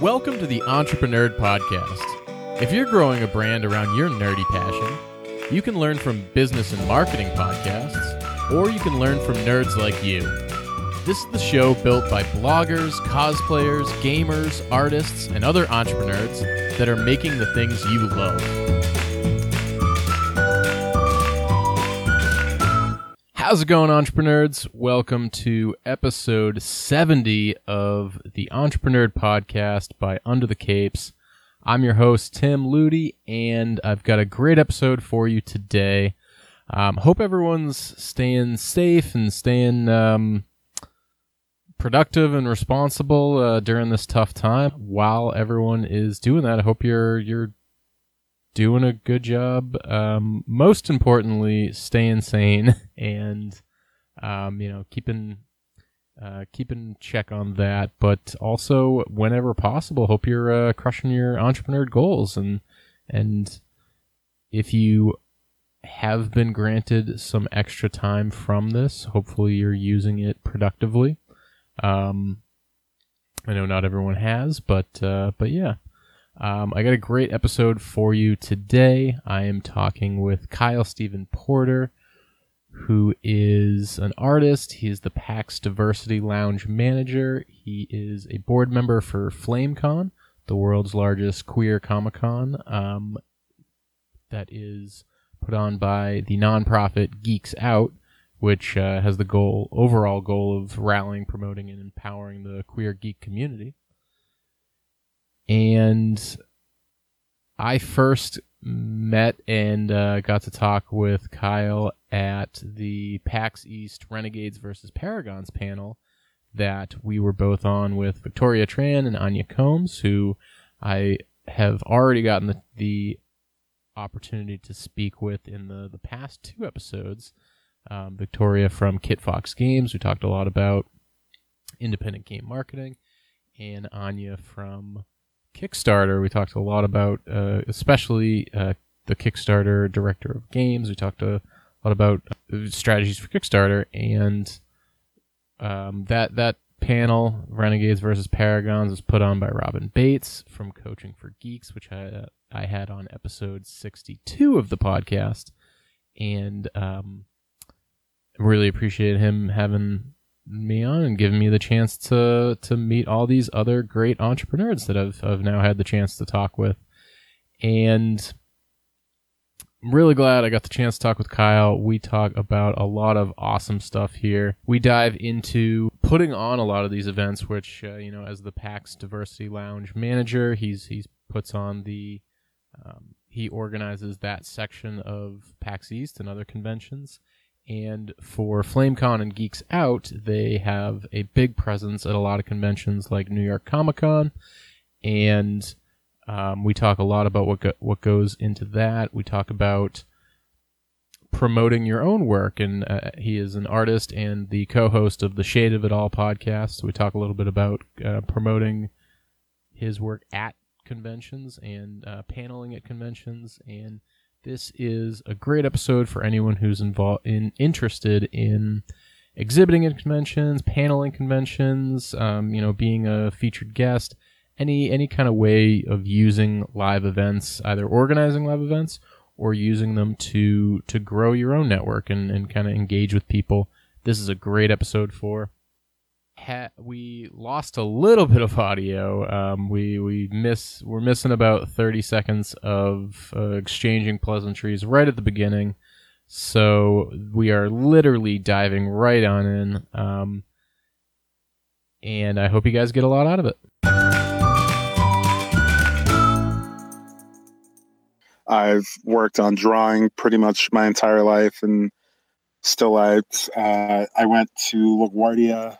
Welcome to the Entreprenerd Podcast. If you're growing a brand around your nerdy passion, you can learn from business and marketing podcasts, or you can learn from nerds like you. This is the show built by bloggers, cosplayers, gamers, artists, and other entrepreneurs that are making the things you love. How's it going, entreprenerds? Welcome to episode 70 of the Entreprenerd Podcast by Under the Capes. I'm your host, Tim Ludi, and I've got a great episode for you today. Um, hope everyone's staying safe and staying um, productive and responsible uh, during this tough time. While everyone is doing that, I hope you're you're doing a good job. Um, most importantly, staying sane and um, you know keeping uh, keeping check on that. But also, whenever possible, hope you're uh, crushing your entrepreneur goals and and if you have been granted some extra time from this, hopefully you're using it productively. Um, I know not everyone has, but uh, but yeah. Um, I got a great episode for you today. I am talking with Kyle Steven Porter, who is an artist. He is the PAX Diversity Lounge manager. He is a board member for FlameCon, the world's largest queer Comic Con, um, that is put on by the nonprofit Geeks Out, which uh, has the goal, overall goal of rallying, promoting, and empowering the queer geek community. And I first met and uh, got to talk with Kyle at the PAX East Renegades versus Paragons panel that we were both on with Victoria Tran and Anya Combs, who I have already gotten the, the opportunity to speak with in the, the past two episodes. Um, Victoria from Kitfox Games, we talked a lot about independent game marketing, and Anya from Kickstarter, we talked a lot about, uh, especially uh, the Kickstarter director of games. We talked a lot about uh, strategies for Kickstarter, and um, that that panel, Renegades versus Paragons, was put on by Robin Bates from Coaching for Geeks, which I I had on episode sixty two of the podcast, and um, really appreciate him having me on and giving me the chance to to meet all these other great entrepreneurs that I've I've now had the chance to talk with. And I'm really glad I got the chance to talk with Kyle. We talk about a lot of awesome stuff here. We dive into putting on a lot of these events, which uh, you know, as the PAX Diversity Lounge manager, he's he's puts on the um, he organizes that section of PAX East and other conventions. And for FlameCon and Geeks Out, they have a big presence at a lot of conventions like New York Comic Con. And um, we talk a lot about what go- what goes into that. We talk about promoting your own work, and uh, he is an artist and the co-host of the Shade of It All podcast. So we talk a little bit about uh, promoting his work at conventions and uh, paneling at conventions and this is a great episode for anyone who's involved in interested in exhibiting at conventions, paneling conventions, um, you know, being a featured guest, any any kind of way of using live events, either organizing live events or using them to to grow your own network and, and kind of engage with people. This is a great episode for ha- we lost a little bit of audio. Um, we we miss we're missing about thirty seconds of uh, exchanging pleasantries right at the beginning. So we are literally diving right on in. Um, and I hope you guys get a lot out of it. I've worked on drawing pretty much my entire life and still out. Uh, I went to LaGuardia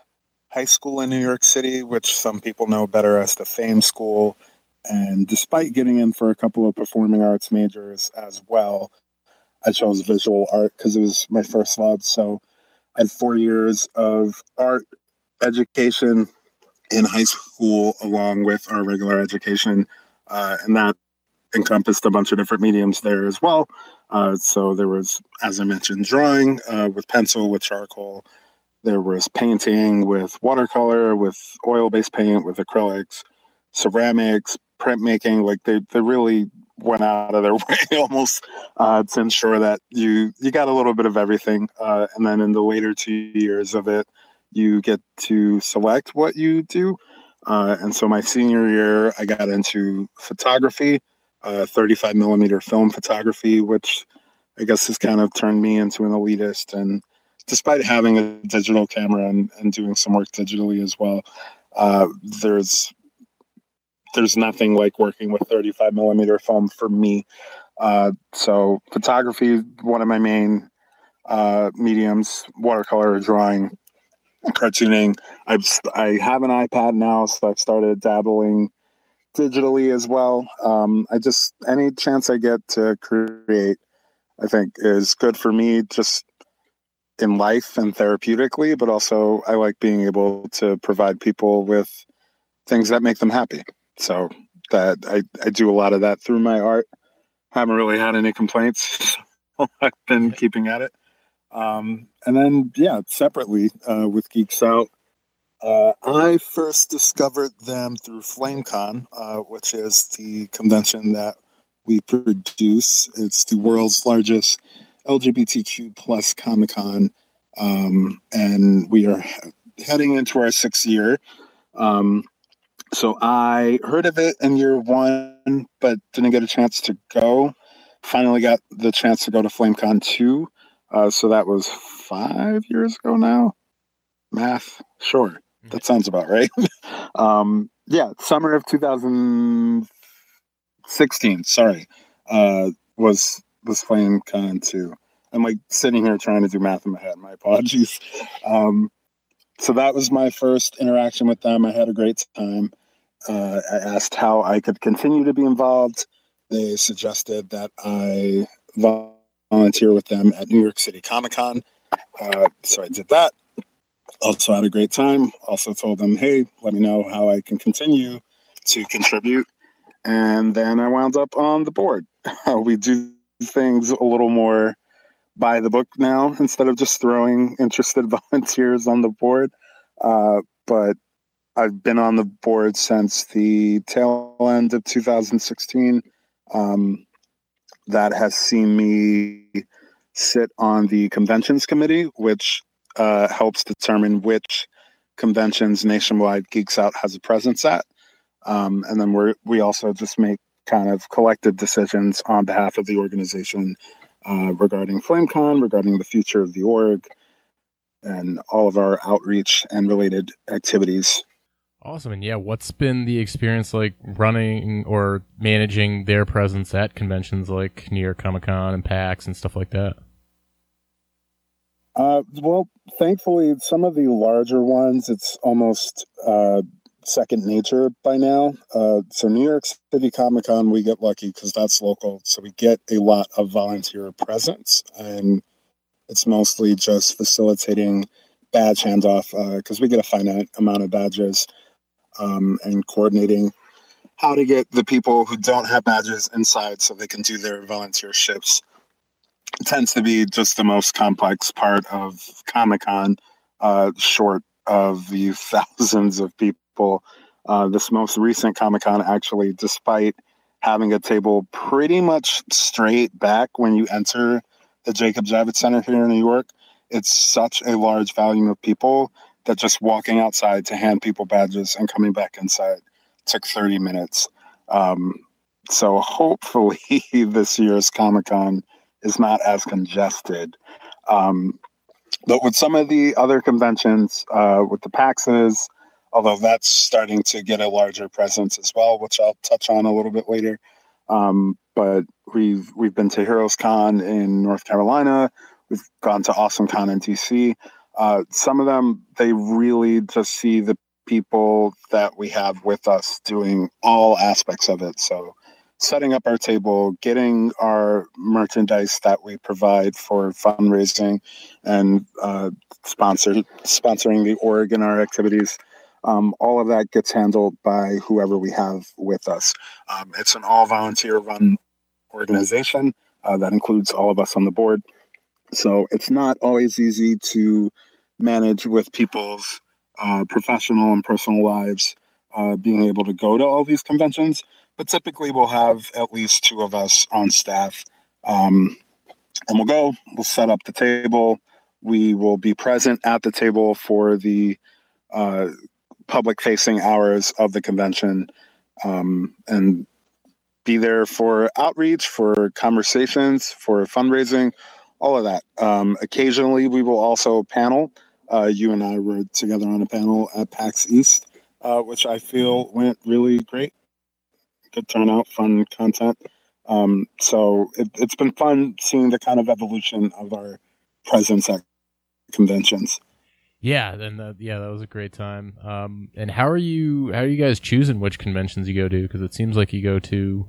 High School in New York City, which some people know better as the Fame School. And despite getting in for a couple of performing arts majors as well, I chose visual art because it was my first love. So I had four years of art education in high school along with our regular education. Uh, and that encompassed a bunch of different mediums there as well. Uh, so there was, as I mentioned, drawing uh, with pencil, with charcoal, there was painting with watercolor, with oil based paint, with acrylics. ceramics, printmaking. Like they they really went out of their way almost uh, to ensure that you you got a little bit of everything. Uh, and then in the later two years of it, you get to select what you do. Uh, and so my senior year, I got into photography, uh, 35 millimeter film photography, which I guess has kind of turned me into an elitist. And despite having a digital camera and, and doing some work digitally as well, uh, there's there's nothing like working with 35 millimeter film for me. Uh, so photography, one of my main uh, mediums, watercolor drawing, cartooning. I've I have an iPad now, so I've started dabbling digitally as well. Um, I just any chance I get to create, I think is good for me, just in life and therapeutically. But also, I like being able to provide people with things that make them happy. So that I, I do a lot of that through my art. I Haven't really had any complaints. I've been keeping at it. Um, and then, yeah, separately uh, with Geeks Out, uh, I first discovered them through FlameCon, uh, which is the convention that we produce. It's the world's largest LGBTQ plus Comic Con, um, and we are heading into our sixth year. Um, so I heard of it in year one, but didn't get a chance to go. Finally got the chance to go to FlameCon 2. Uh, so that was five years ago now. Math, sure. Mm-hmm. That sounds about right. um, yeah, summer of 2016, sorry, uh, was was FlameCon 2. I'm like sitting here trying to do math in my head. My apologies. Um, so that was my first interaction with them. I had a great time. Uh, I asked how I could continue to be involved. They suggested that I volunteer with them at New York City Comic Con. Uh, so I did that. Also had a great time. Also told them, hey, let me know how I can continue to contribute. And then I wound up on the board. we do things a little more by the book now instead of just throwing interested volunteers on the board. Uh, but I've been on the board since the tail end of 2016. Um, that has seen me sit on the conventions committee, which uh, helps determine which conventions nationwide Geeks Out has a presence at. Um, and then we we also just make kind of collective decisions on behalf of the organization uh, regarding FlameCon, regarding the future of the org, and all of our outreach and related activities. Awesome. And yeah, what's been the experience like running or managing their presence at conventions like New York Comic Con and PAX and stuff like that? Uh, well, thankfully, some of the larger ones, it's almost uh, second nature by now. Uh, so New York City Comic Con, we get lucky because that's local. So we get a lot of volunteer presence, and it's mostly just facilitating badge handoff because uh, we get a finite amount of badges um, and coordinating how to get the people who don't have badges inside so they can do their volunteer shifts. It tends to be just the most complex part of Comic Con, uh, short of the thousands of people people. Uh, this most recent Comic Con, actually, despite having a table pretty much straight back when you enter the Jacob Javits Center here in New York, it's such a large volume of people that just walking outside to hand people badges and coming back inside took 30 minutes. Um, so hopefully this year's Comic Con is not as congested. Um, but with some of the other conventions, uh, with the PAXs, although that's starting to get a larger presence as well, which I'll touch on a little bit later. Um, but we've we've been to Heroes Con in North Carolina. We've gone to Awesome Con in DC. Uh, some of them they really just see the people that we have with us doing all aspects of it. So setting up our table, getting our merchandise that we provide for fundraising, and uh, sponsor sponsoring the org and our activities. Um, all of that gets handled by whoever we have with us. Um, it's an all volunteer run organization uh, that includes all of us on the board. So it's not always easy to manage with people's uh, professional and personal lives. uh, being able to go to all these conventions. But typically, we'll have at least two of us on staff, um, and we'll go. We'll set up the table. We will be present at the table for the uh, public-facing hours of the convention, um, and be there for outreach, for conversations, for fundraising, all of that. Um, occasionally, we will also panel. Uh, you and I were together on a panel at PAX East, uh, which I feel went really great. Good turnout, fun content. Um, so it, it's been fun seeing the kind of evolution of our presence at conventions. Yeah, and uh, yeah, that was a great time. Um, and how are you? How are you guys choosing which conventions you go to? Because it seems like you go to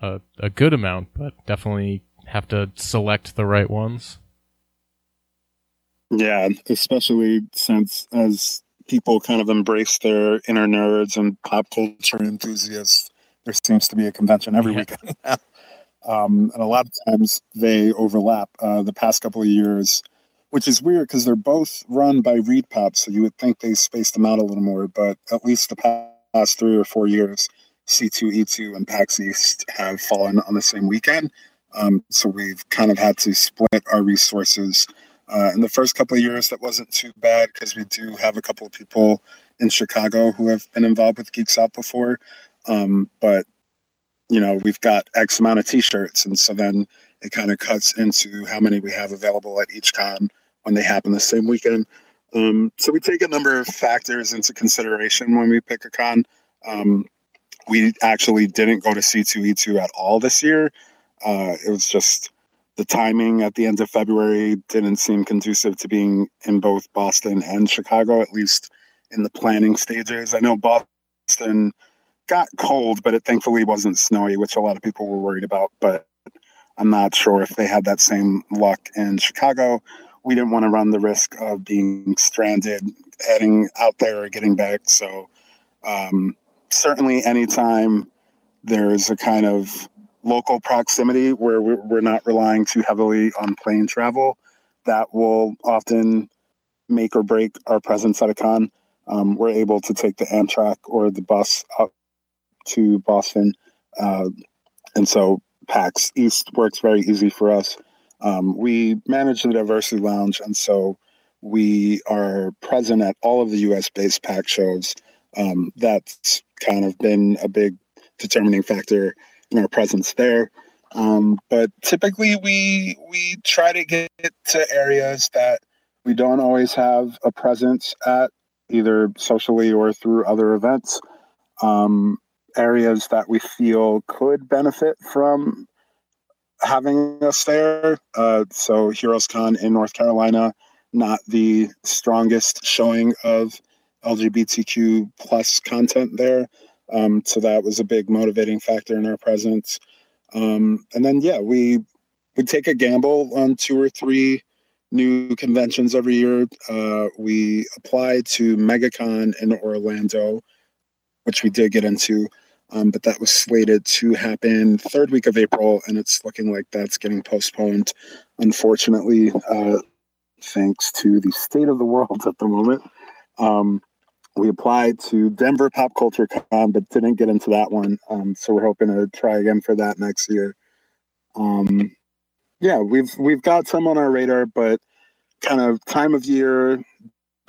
a, a good amount, but definitely have to select the right ones. Yeah, especially since as people kind of embrace their inner nerds and pop culture enthusiasts, there seems to be a convention every yeah. weekend. um, and a lot of times they overlap. Uh, the past couple of years, which is weird because they're both run by ReedPop, so you would think they spaced them out a little more, but at least the past three or four years, C2E2 and PAX East have fallen on the same weekend. Um, so we've kind of had to split our resources. Uh, in the first couple of years, that wasn't too bad because we do have a couple of people in Chicago who have been involved with Geeks Out before. Um, but, you know, we've got X amount of t shirts. And so then it kind of cuts into how many we have available at each con when they happen the same weekend. Um, so we take a number of factors into consideration when we pick a con. Um, we actually didn't go to C2E2 at all this year. Uh, it was just the timing at the end of February didn't seem conducive to being in both Boston and Chicago, at least in the planning stages. I know Boston got cold, but it thankfully wasn't snowy, which a lot of people were worried about. But I'm not sure if they had that same luck in Chicago. We didn't want to run the risk of being stranded, heading out there or getting back. So, um, certainly anytime there's a kind of local proximity where we're not relying too heavily on plane travel, that will often make or break our presence at a con. Um, we're able to take the Amtrak or the bus up to Boston. Uh, and so PAX East works very easy for us. Um, we manage the Diversity Lounge, and so we are present at all of the US based PAX shows. Um, that's kind of been a big determining factor in our presence there. Um, but typically, we we try to get to areas that we don't always have a presence at, either socially or through other events. Um, areas that we feel could benefit from having us there. Uh, so, Heroes Con in North Carolina, not the strongest showing of LGBTQ plus content there. Um, so that was a big motivating factor in our presence. Um, and then, yeah, we we take a gamble on two or three new conventions every year. Uh, we applied to MegaCon in Orlando, which we did get into, um, but that was slated to happen third week of April, and it's looking like that's getting postponed, unfortunately, uh, thanks to the state of the world at the moment. Um, we applied to Denver Pop Culture Con, but didn't get into that one. Um, so we're hoping to try again for that next year. Um, yeah, we've we've got some on our radar, but kind of time of year,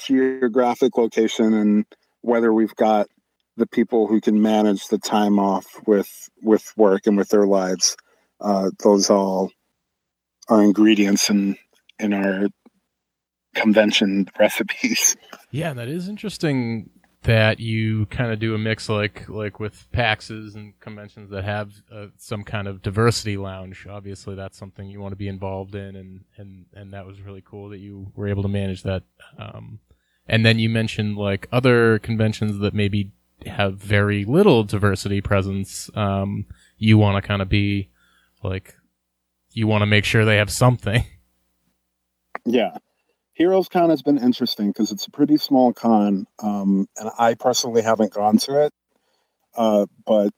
geographic location, and whether we've got the people who can manage the time off with with work and with their lives. Uh, those all are ingredients in in our convention recipes. Yeah, that is interesting that you kind of do a mix like like with PAXs and conventions that have uh, some kind of diversity lounge. Obviously, that's something you want to be involved in, and and and that was really cool that you were able to manage that. Um, and then you mentioned like other conventions that maybe have very little diversity presence. Um, you want to kind of be like you want to make sure they have something. Yeah, Heroes Con has been interesting because it's a pretty small con, um, and I personally haven't gone to it. Uh, but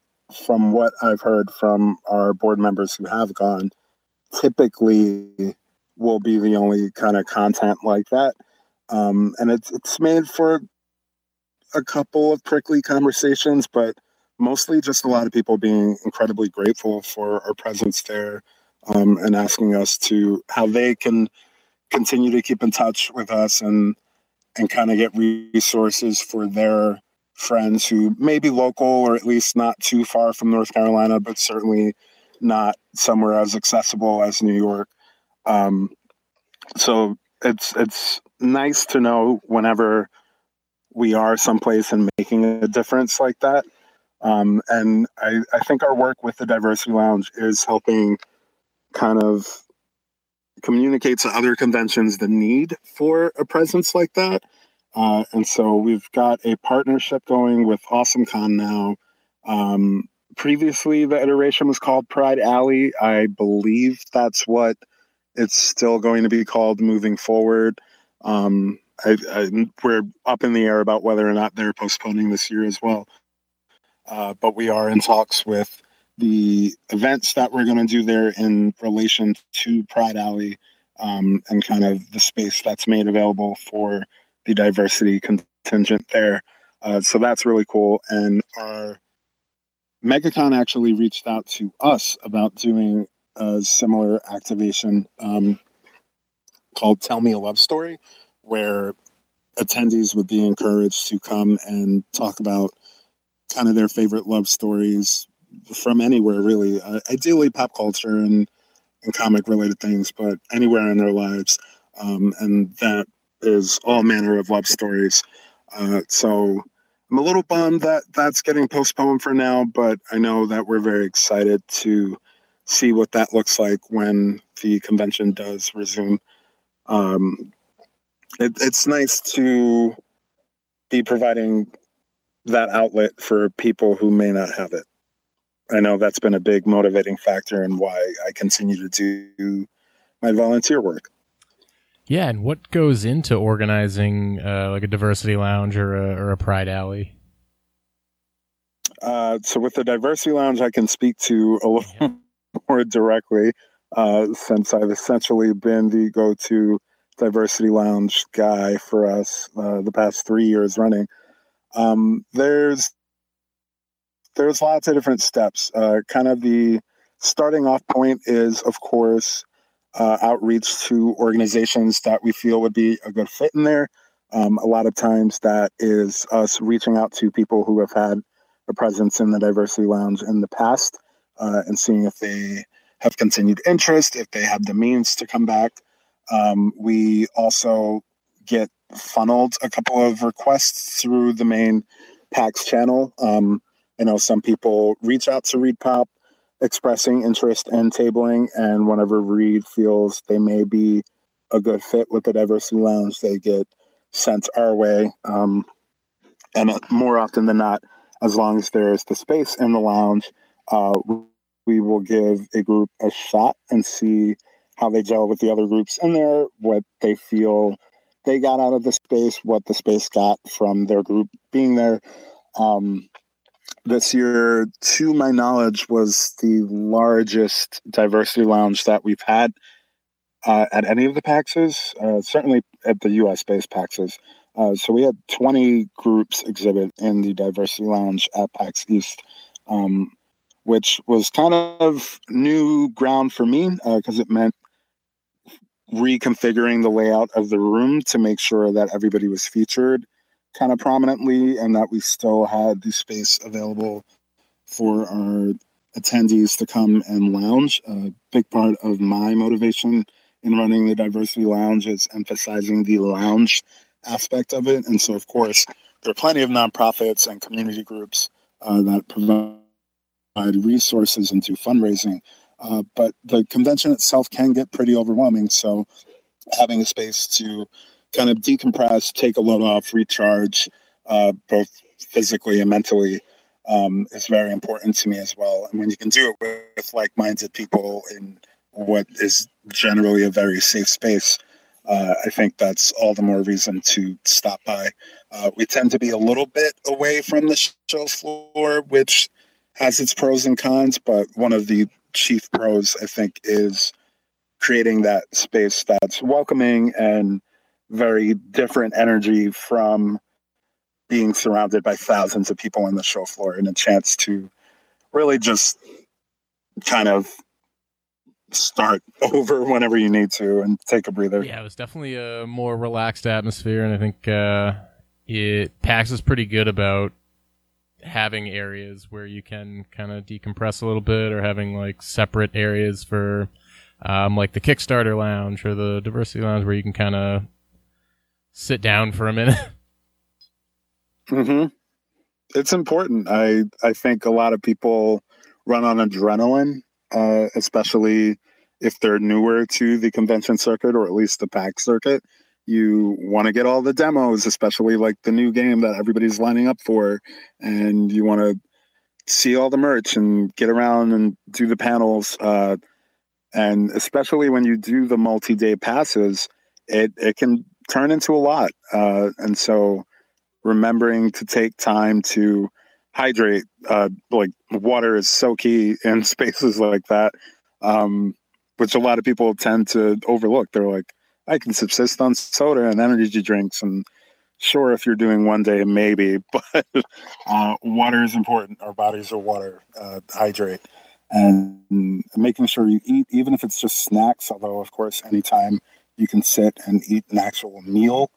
from what I've heard from our board members who have gone, typically will be the only kind of content like that. Um, and it's it's made for a couple of prickly conversations, but mostly just a lot of people being incredibly grateful for our presence there um, and asking us to how they can continue to keep in touch with us and and kind of get resources for their friends who may be local or at least not too far from North Carolina, but certainly not somewhere as accessible as New York. Um, so it's it's nice to know whenever we are someplace and making a difference like that. Um, and I, I think our work with the Diversity Lounge is helping kind of communicate to other conventions the need for a presence like that. Uh, and so we've got a partnership going with Awesome Con now. Um, previously, the iteration was called Pride Alley. I believe that's what it's still going to be called moving forward. Um, I, I, we're up in the air about whether or not they're postponing this year as well. Uh, but we are in talks with the events that we're going to do there in relation to Pride Alley um, and kind of the space that's made available for the diversity contingent there. Uh, so that's really cool. And our MegaCon actually reached out to us about doing a similar activation um, called Tell Me a Love Story, where attendees would be encouraged to come and talk about kind of their favorite love stories from anywhere, really. Uh, ideally, pop culture and, and comic related things, but anywhere in their lives. Um, and that is all manner of love stories. Uh, so I'm a little bummed that that's getting postponed for now, but I know that we're very excited to see what that looks like when the convention does resume. Um, it, it's nice to be providing that outlet for people who may not have it. I know that's been a big motivating factor in why I continue to do my volunteer work. Yeah, and what goes into organizing uh, like a diversity lounge or a, or a pride alley? Uh, so with the diversity lounge, I can speak to a little yeah. more directly uh, since I've essentially been the go-to diversity lounge guy for us uh, the past three years running. Um, there's there's lots of different steps. Uh, kind of the starting off point is, of course, uh, outreach to organizations that we feel would be a good fit in there. Um, a lot of times that is us reaching out to people who have had a presence in the diversity lounge in the past uh, and seeing if they have continued interest, if they have the means to come back. Um, we also get funneled a couple of requests through the main PAX channel. Um, I know some people reach out to ReedPop expressing interest in tabling, and whenever Reed feels they may be a good fit with the Diversity Lounge, they get sent our way. Um, and more often than not, as long as there's the space in the lounge, uh, we will give a group a shot and see how they gel with the other groups in there, what they feel they got out of the space, what the space got from their group being there. Um, this year, to my knowledge, was the largest diversity lounge that we've had uh, at any of the PAXs, uh, certainly at the US based PAXs. Uh, so we had 20 groups exhibit in the diversity lounge at PAX East, um, which was kind of new ground for me because uh, it meant reconfiguring the layout of the room to make sure that everybody was featured kind of prominently and that we still had the space available for our attendees to come and lounge. A big part of my motivation in running the diversity lounge is emphasizing the lounge aspect of it. And so, of course, there are plenty of nonprofits and community groups uh, that provide resources and do fundraising. Uh, but the convention itself can get pretty overwhelming. So, having a space to kind of decompress, take a load off, recharge, uh, both physically and mentally, um, is very important to me as well. And when you can do it with like-minded people in what is generally a very safe space, uh, I think that's all the more reason to stop by. Uh, we tend to be a little bit away from the show floor, which has its pros and cons, but one of the chief pros, I think, is creating that space that's welcoming and very different energy from being surrounded by thousands of people on the show floor and a chance to really just kind of start over whenever you need to and take a breather. Yeah, it was definitely a more relaxed atmosphere, and I think uh, it PAX is pretty good about having areas where you can kind of decompress a little bit, or having like separate areas for um, like the Kickstarter lounge or the diversity lounge where you can kind of sit down for a minute. hmm It's important. I I think a lot of people run on adrenaline, uh, especially if they're newer to the convention circuit or at least the PAX circuit. You want to get all the demos, especially like the new game that everybody's lining up for, and you want to see all the merch and get around and do the panels. Uh, and especially when you do the multi-day passes, it it can turn into a lot. Uh, and so, remembering to take time to hydrate, uh, like water is so key in spaces like that, um, which a lot of people tend to overlook. They're like, I can subsist on soda and energy drinks, and sure, if you're doing one day, maybe, but uh, water is important. Our bodies are water. Uh, hydrate and making sure you eat, even if it's just snacks. Although, of course, anytime you can sit and eat an actual meal,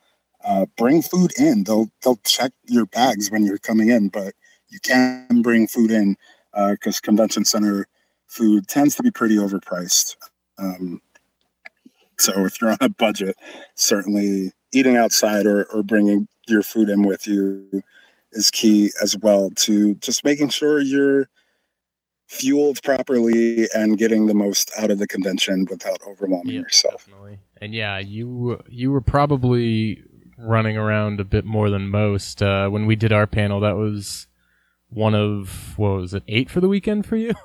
uh, bring food in. They'll they'll check your bags when you're coming in, but you can bring food in because uh, convention center food tends to be pretty overpriced. Um, so if you're on a budget, certainly eating outside or, or bringing your food in with you is key as well to just making sure you're fueled properly and getting the most out of the convention without overwhelming yeah, yourself. Definitely. And yeah, you you were probably running around a bit more than most. Uh, when we did our panel, that was one of what was it, eight for the weekend for you?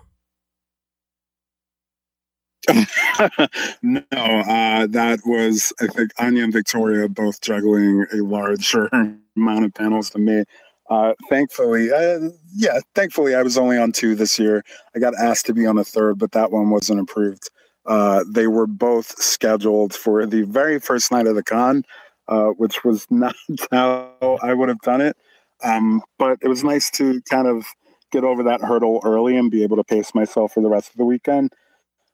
no, uh, that was I think Anya and Victoria both juggling a larger amount of panels than me. Uh, thankfully, uh, yeah, thankfully I was only on two this year. I got asked to be on a third, but that one wasn't approved. Uh, they were both scheduled for the very first night of the con, uh, which was not how I would have done it. Um, but it was nice to kind of get over that hurdle early and be able to pace myself for the rest of the weekend.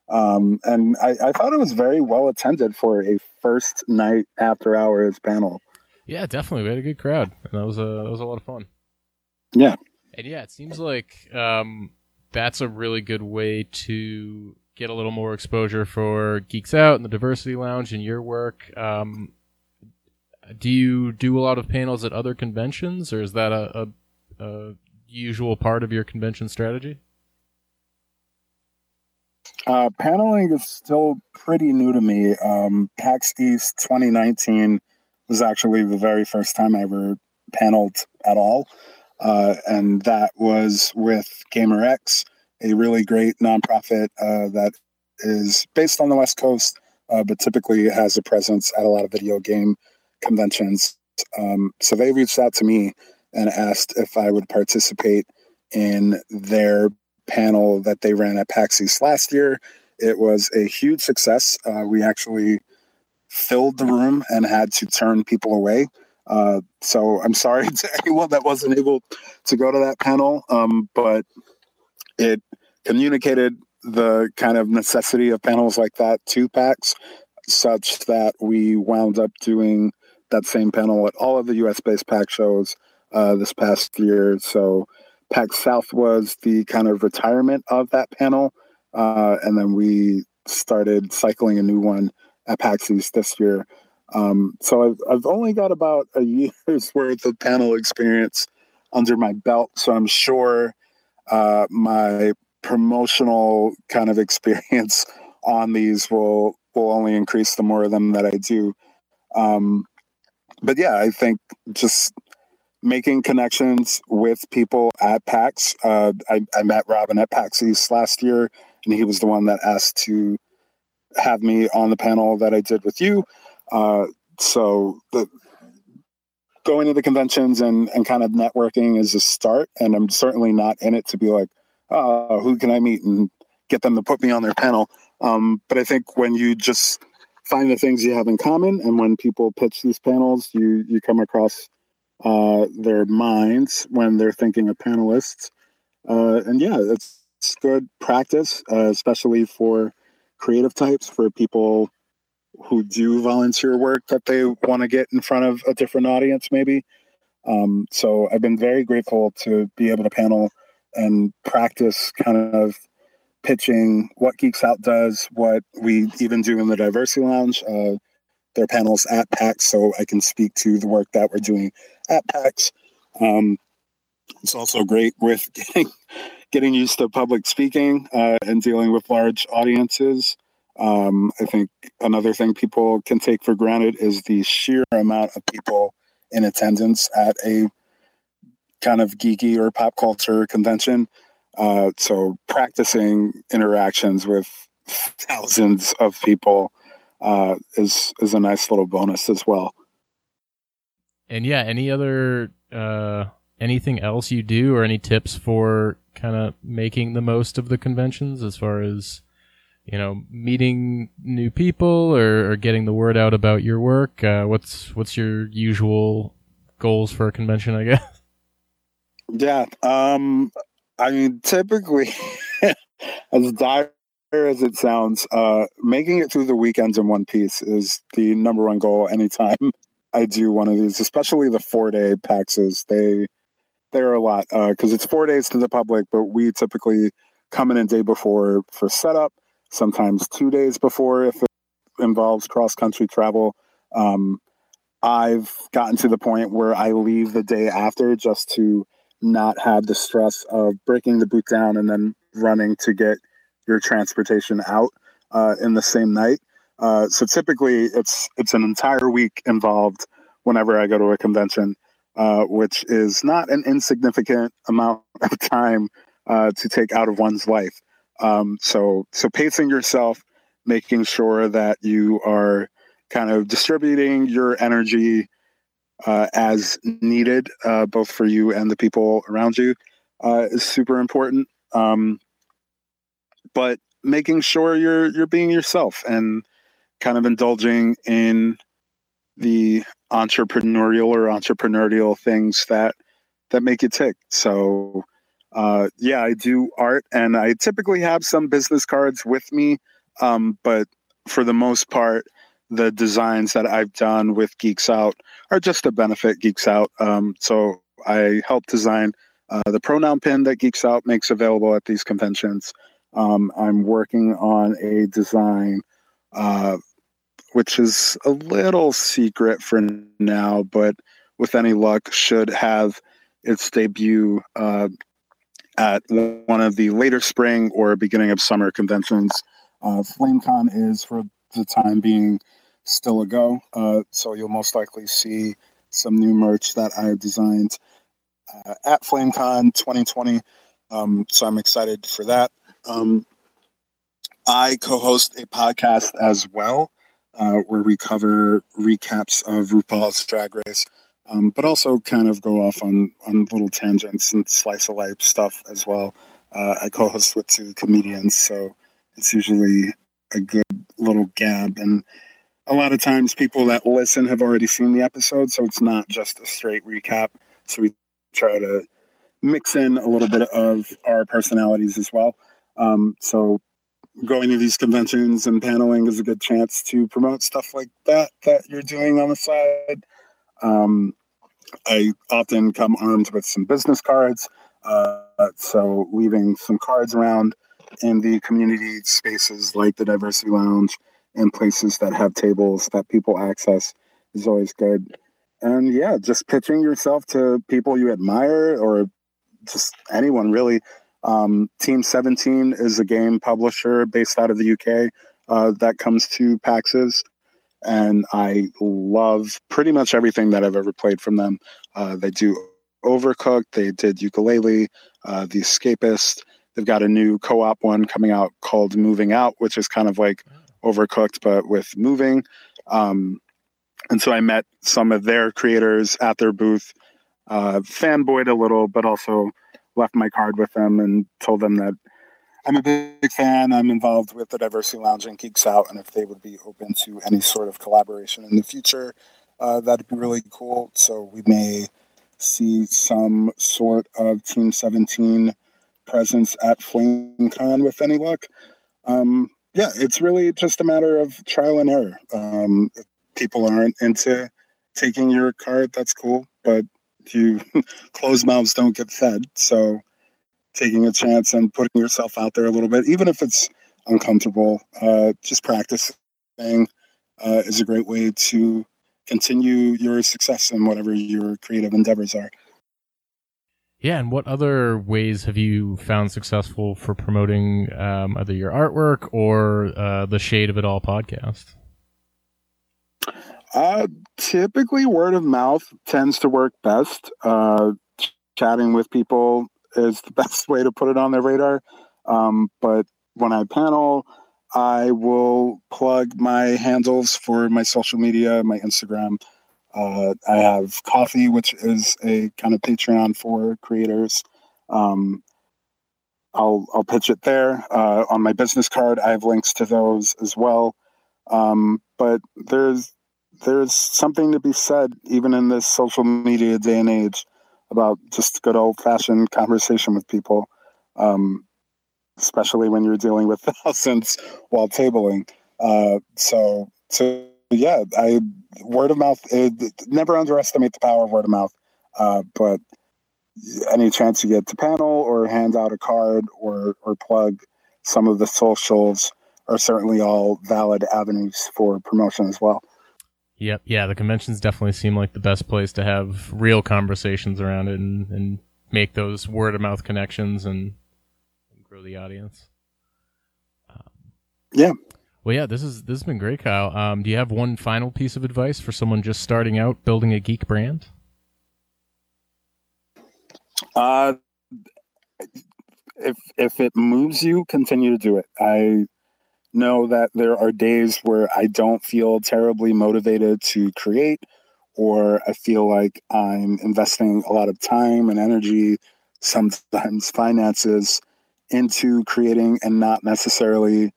Um, and I, I, thought it was very well attended for a first night after hours panel. Yeah, definitely. We had a good crowd, and that was a that was a lot of fun. Yeah, and yeah, it seems like um, that's a really good way to get a little more exposure for Geeks Out and the Diversity Lounge and your work. Um, do you do a lot of panels at other conventions, or is that a, a, a usual part of your convention strategy? Uh, paneling is still pretty new to me. Um, PAX East 2019 was actually the very first time I ever paneled at all. Uh, and that was with GaymerX, a really great nonprofit uh, that is based on the West Coast, uh, but typically has a presence at a lot of video game conventions. Um, so they reached out to me and asked if I would participate in their panel that they ran at PAX East last year. It was a huge success. Uh, we actually filled the room and had to turn people away. Uh, so I'm sorry to anyone that wasn't able to go to that panel, um, but it communicated the kind of necessity of panels like that to PAX, such that we wound up doing that same panel at all of the US based PAX shows uh, this past year. So PAX South was the kind of retirement of that panel. Uh, and then we started cycling a new one at PAX East this year. Um, so I've, I've only got about a year's worth of panel experience under my belt. So I'm sure uh, my promotional kind of experience on these will will only increase the more of them that I do. Um, but yeah, I think just making connections with people at PAX. Uh, I, I met Robin at PAX East last year, and he was the one that asked to have me on the panel that I did with you. Uh, so the going to the conventions and, and kind of networking is a start. And I'm certainly not in it to be like, oh, who can I meet and get them to put me on their panel. Um, but I think when you just find the things you have in common and when people pitch these panels, you, you come across uh, their minds when they're thinking of panelists. Uh, and yeah, it's, it's good practice, uh, especially for creative types, for people who do volunteer work that they want to get in front of a different audience, maybe. Um, so I've been very grateful to be able to panel and practice kind of pitching what Geeks Out does, what we even do in the Diversity Lounge. Uh, their panels at PAX, so I can speak to the work that we're doing at PAX. Um, it's also great with getting getting used to public speaking uh, and dealing with large audiences. Um, I think another thing people can take for granted is the sheer amount of people in attendance at a kind of geeky or pop culture convention. Uh, so practicing interactions with thousands of people uh, is is a nice little bonus as well. And yeah, any other uh, anything else you do, or any tips for kind of making the most of the conventions as far as you know meeting new people or, or getting the word out about your work? Uh, what's what's your usual goals for a convention? I guess. Yeah, um, I mean, typically, as dire as it sounds, uh, making it through the weekends in one piece is the number one goal anytime I do one of these, especially the four day PAXs. They they're a lot because uh, it's four days to the public, but we typically come in a day before for setup, sometimes two days before if it involves cross country travel. Um, I've gotten to the point where I leave the day after just to not have the stress of breaking the boot down and then running to get your transportation out uh, in the same night. Uh, so typically, it's it's an entire week involved whenever I go to a convention, uh, which is not an insignificant amount of time uh, to take out of one's life. Um, so so pacing yourself, making sure that you are kind of distributing your energy uh, as needed, uh, both for you and the people around you, uh, is super important. Um, but making sure you're you're being yourself and kind of indulging in the entrepreneurial or entrepreneurial things that that make you tick. So uh, yeah, I do art, and I typically have some business cards with me, um, but for the most part, the designs that I've done with Geeks Out are just to benefit Geeks Out. Um, so I help design uh, the pronoun pin that Geeks Out makes available at these conventions. Um, I'm working on a design, uh, which is a little secret for now, but with any luck, should have its debut uh, at one of the later spring or beginning of summer conventions. Uh, FlameCon is, for the time being, still a go. Uh, so you'll most likely see some new merch that I designed uh, at FlameCon 2020. Um, so I'm excited for that. Um, I co-host a podcast as well, uh, where we cover recaps of RuPaul's Drag Race, um, but also kind of go off on on little tangents and slice of life stuff as well. Uh, I co-host with two comedians, so it's usually a good little gab and a lot of times people that listen have already seen the episode, so it's not just a straight recap. So we try to mix in a little bit of our personalities as well. Um, so going to these conventions and paneling is a good chance to promote stuff like that that you're doing on the side. Um, I often come armed with some business cards. Uh, so leaving some cards around in the community spaces like the Diversity Lounge and places that have tables that people access is always good. And yeah, just pitching yourself to people you admire or just anyone really. Um, Team 17 is a game publisher based out of the UK uh, that comes to PAXs. And I love pretty much everything that I've ever played from them. Uh, they do Overcooked, they did Yooka-Laylee, uh, The Escapist. They've got a new co op one coming out called Moving Out, which is kind of like overcooked, but with moving. Um, and so I met some of their creators at their booth, uh, fanboyed a little, but also left my card with them and told them that I'm a big fan. I'm involved with the Diversity Lounge and Geeks Out, and if they would be open to any sort of collaboration in the future, uh, that'd be really cool. So we may see some sort of Team 17 presence at FlameCon with any luck. Um, yeah, it's really just a matter of trial and error. Um, people aren't into taking your card, that's cool, but you closed mouths don't get fed. So taking a chance and putting yourself out there a little bit, even if it's uncomfortable, uh, just practicing uh, is a great way to continue your success in whatever your creative endeavors are. Yeah, and what other ways have you found successful for promoting um, either your artwork or uh, the Shade of It All podcast? Uh, typically, word of mouth tends to work best. Uh, chatting with people is the best way to put it on their radar. Um, but when I panel, I will plug my handles for my social media, my Instagram. Uh, I have Ko-fi, which is a kind of Patreon for creators. Um, I'll I'll pitch it there uh, on my business card. I have links to those as well. Um, but there's there's something to be said, even in this social media day and age, about just good old fashioned conversation with people, um, especially when you're dealing with thousands while tabling. Uh, so, so yeah, I word of mouth. It, never underestimate the power of word of mouth. Uh, but any chance you get to panel or hand out a card or or plug some of the socials are certainly all valid avenues for promotion as well. Yep. Yeah. The conventions definitely seem like the best place to have real conversations around it and, and make those word of mouth connections and, and grow the audience. Um, yeah. Well, yeah, this is this has been great, Kyle. Um, do you have one final piece of advice for someone just starting out building a geek brand? Uh, if if it moves you, continue to do it. I know that there are days where I don't feel terribly motivated to create, or I feel like I'm investing a lot of time and energy, sometimes finances, into creating and not necessarily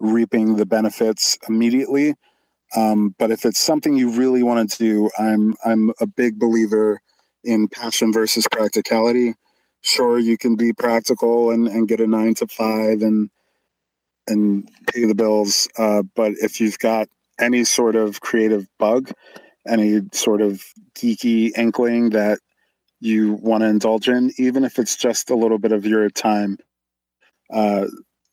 reaping the benefits immediately. Um, but if it's something you really want to do, I'm I'm a big believer in passion versus practicality. Sure, you can be practical and, and get a nine to five and and pay the bills. Uh, but if you've got any sort of creative bug, any sort of geeky inkling that you want to indulge in, even if it's just a little bit of your time, uh,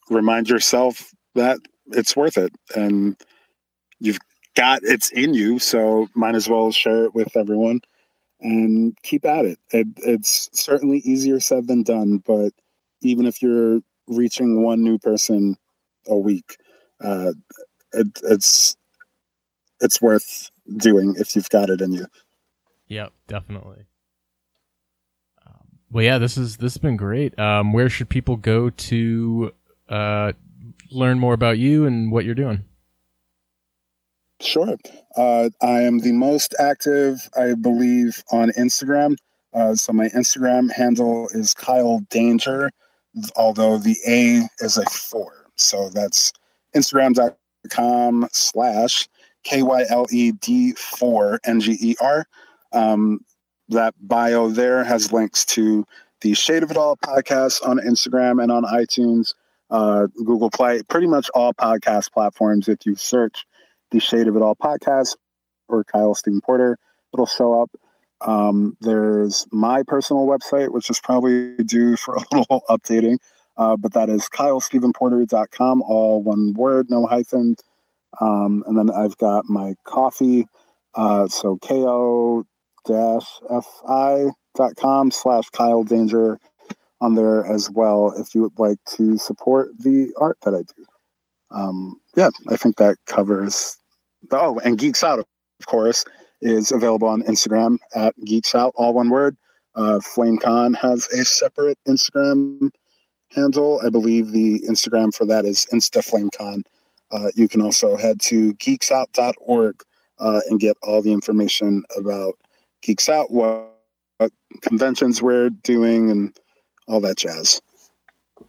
remind yourself that it's worth it and you've got it's in you. So might as well share it with everyone and keep at it. it it's certainly easier said than done, but even if you're reaching one new person a week. Uh, it, it's it's worth doing if you've got it in you. Yep, definitely. Um, well, yeah, this is this has been great. Um, where should people go to uh, learn more about you and what you're doing? Sure. Uh, I am the most active, I believe, on Instagram. Uh, so my Instagram handle is Kyle Danger, although the A is a four. So that's Instagram.com slash KYLED4 NGER. Um, that bio there has links to the Shade of It All podcast on Instagram and on iTunes, uh, Google Play, pretty much all podcast platforms. If you search the Shade of It All podcast or Kyle Steven Porter, it'll show up. Um, there's my personal website, which is probably due for a little updating. Uh, but that is kylestevenporter.com, all one word, no hyphen. Um, and then I've got my Ko-fi, uh, so ko dash fi.com slash Kyle Danger on there as well if you would like to support the art that I do. Um, yeah, I think that covers. Oh, and Geeks Out, of course, is available on Instagram at Geeks Out, all one word. Uh, FlameCon has a separate Instagram handle. I believe the Instagram for that is InstaFlameCon. Uh, you can also head to geeksout.org uh, and get all the information about Geeks Out, what, what conventions we're doing, and all that jazz.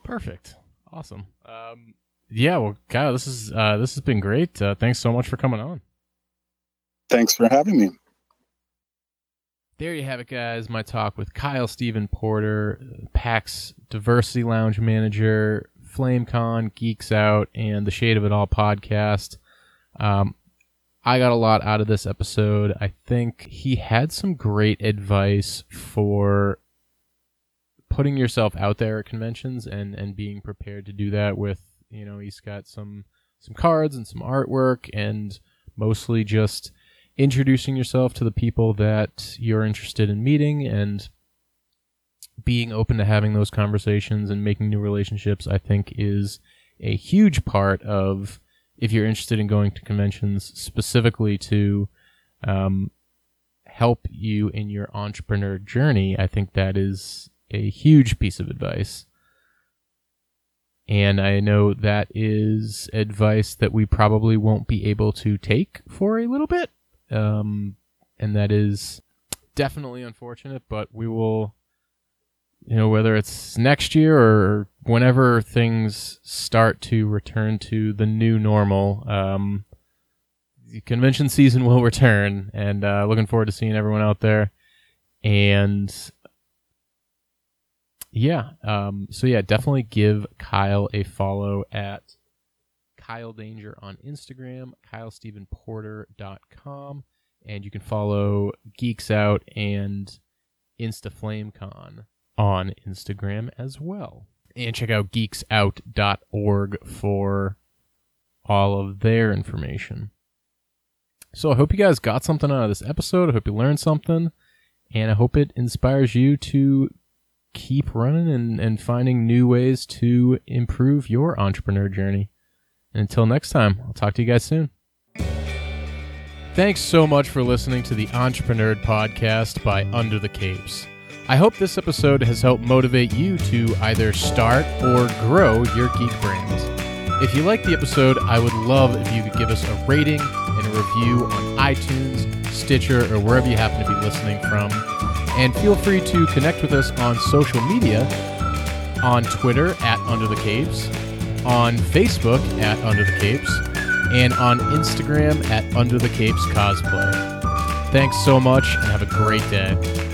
Perfect. Awesome. Um, yeah, well, Kyle, this is uh, this has been great. Uh, thanks so much for coming on. Thanks for having me. There you have it, guys. My talk with Kyle Steven Porter, PAX Diversity Lounge Manager, FlameCon, Geeks Out, and the Shade of It All podcast. Um, I got a lot out of this episode. I think he had some great advice for putting yourself out there at conventions and, and being prepared to do that with, you know, he's got some some cards and some artwork and mostly just introducing yourself to the people that you're interested in meeting and being open to having those conversations and making new relationships, I think is a huge part of if you're interested in going to conventions specifically to um, help you in your entrepreneur journey. I think that is a huge piece of advice. And I know that is advice that we probably won't be able to take for a little bit. Um, and that is definitely unfortunate, but we will, you know, whether it's next year or whenever things start to return to the new normal, um, the convention season will return. And uh, looking forward to seeing everyone out there. And yeah, um, so yeah, definitely give Kyle a follow at Kyle Danger on Instagram, KyleStevenPorter.com, and you can follow Geeks Out and InstaFlameCon on Instagram as well. And check out geeksout.org for all of their information. So I hope you guys got something out of this episode. I hope you learned something. And I hope it inspires you to keep running and, and finding new ways to improve your entrepreneur journey. And until next time, I'll talk to you guys soon. Thanks so much for listening to the Entreprenerd Podcast by Under the Capes. I hope this episode has helped motivate you to either start or grow your geek brand. If you liked the episode, I would love if you could give us a rating and a review on iTunes, Stitcher, or wherever you happen to be listening from. And feel free to connect with us on social media on Twitter at Under the Capes, on Facebook at Under the Capes, and on Instagram at Under the Capes Cosplay. Thanks so much and have a great day.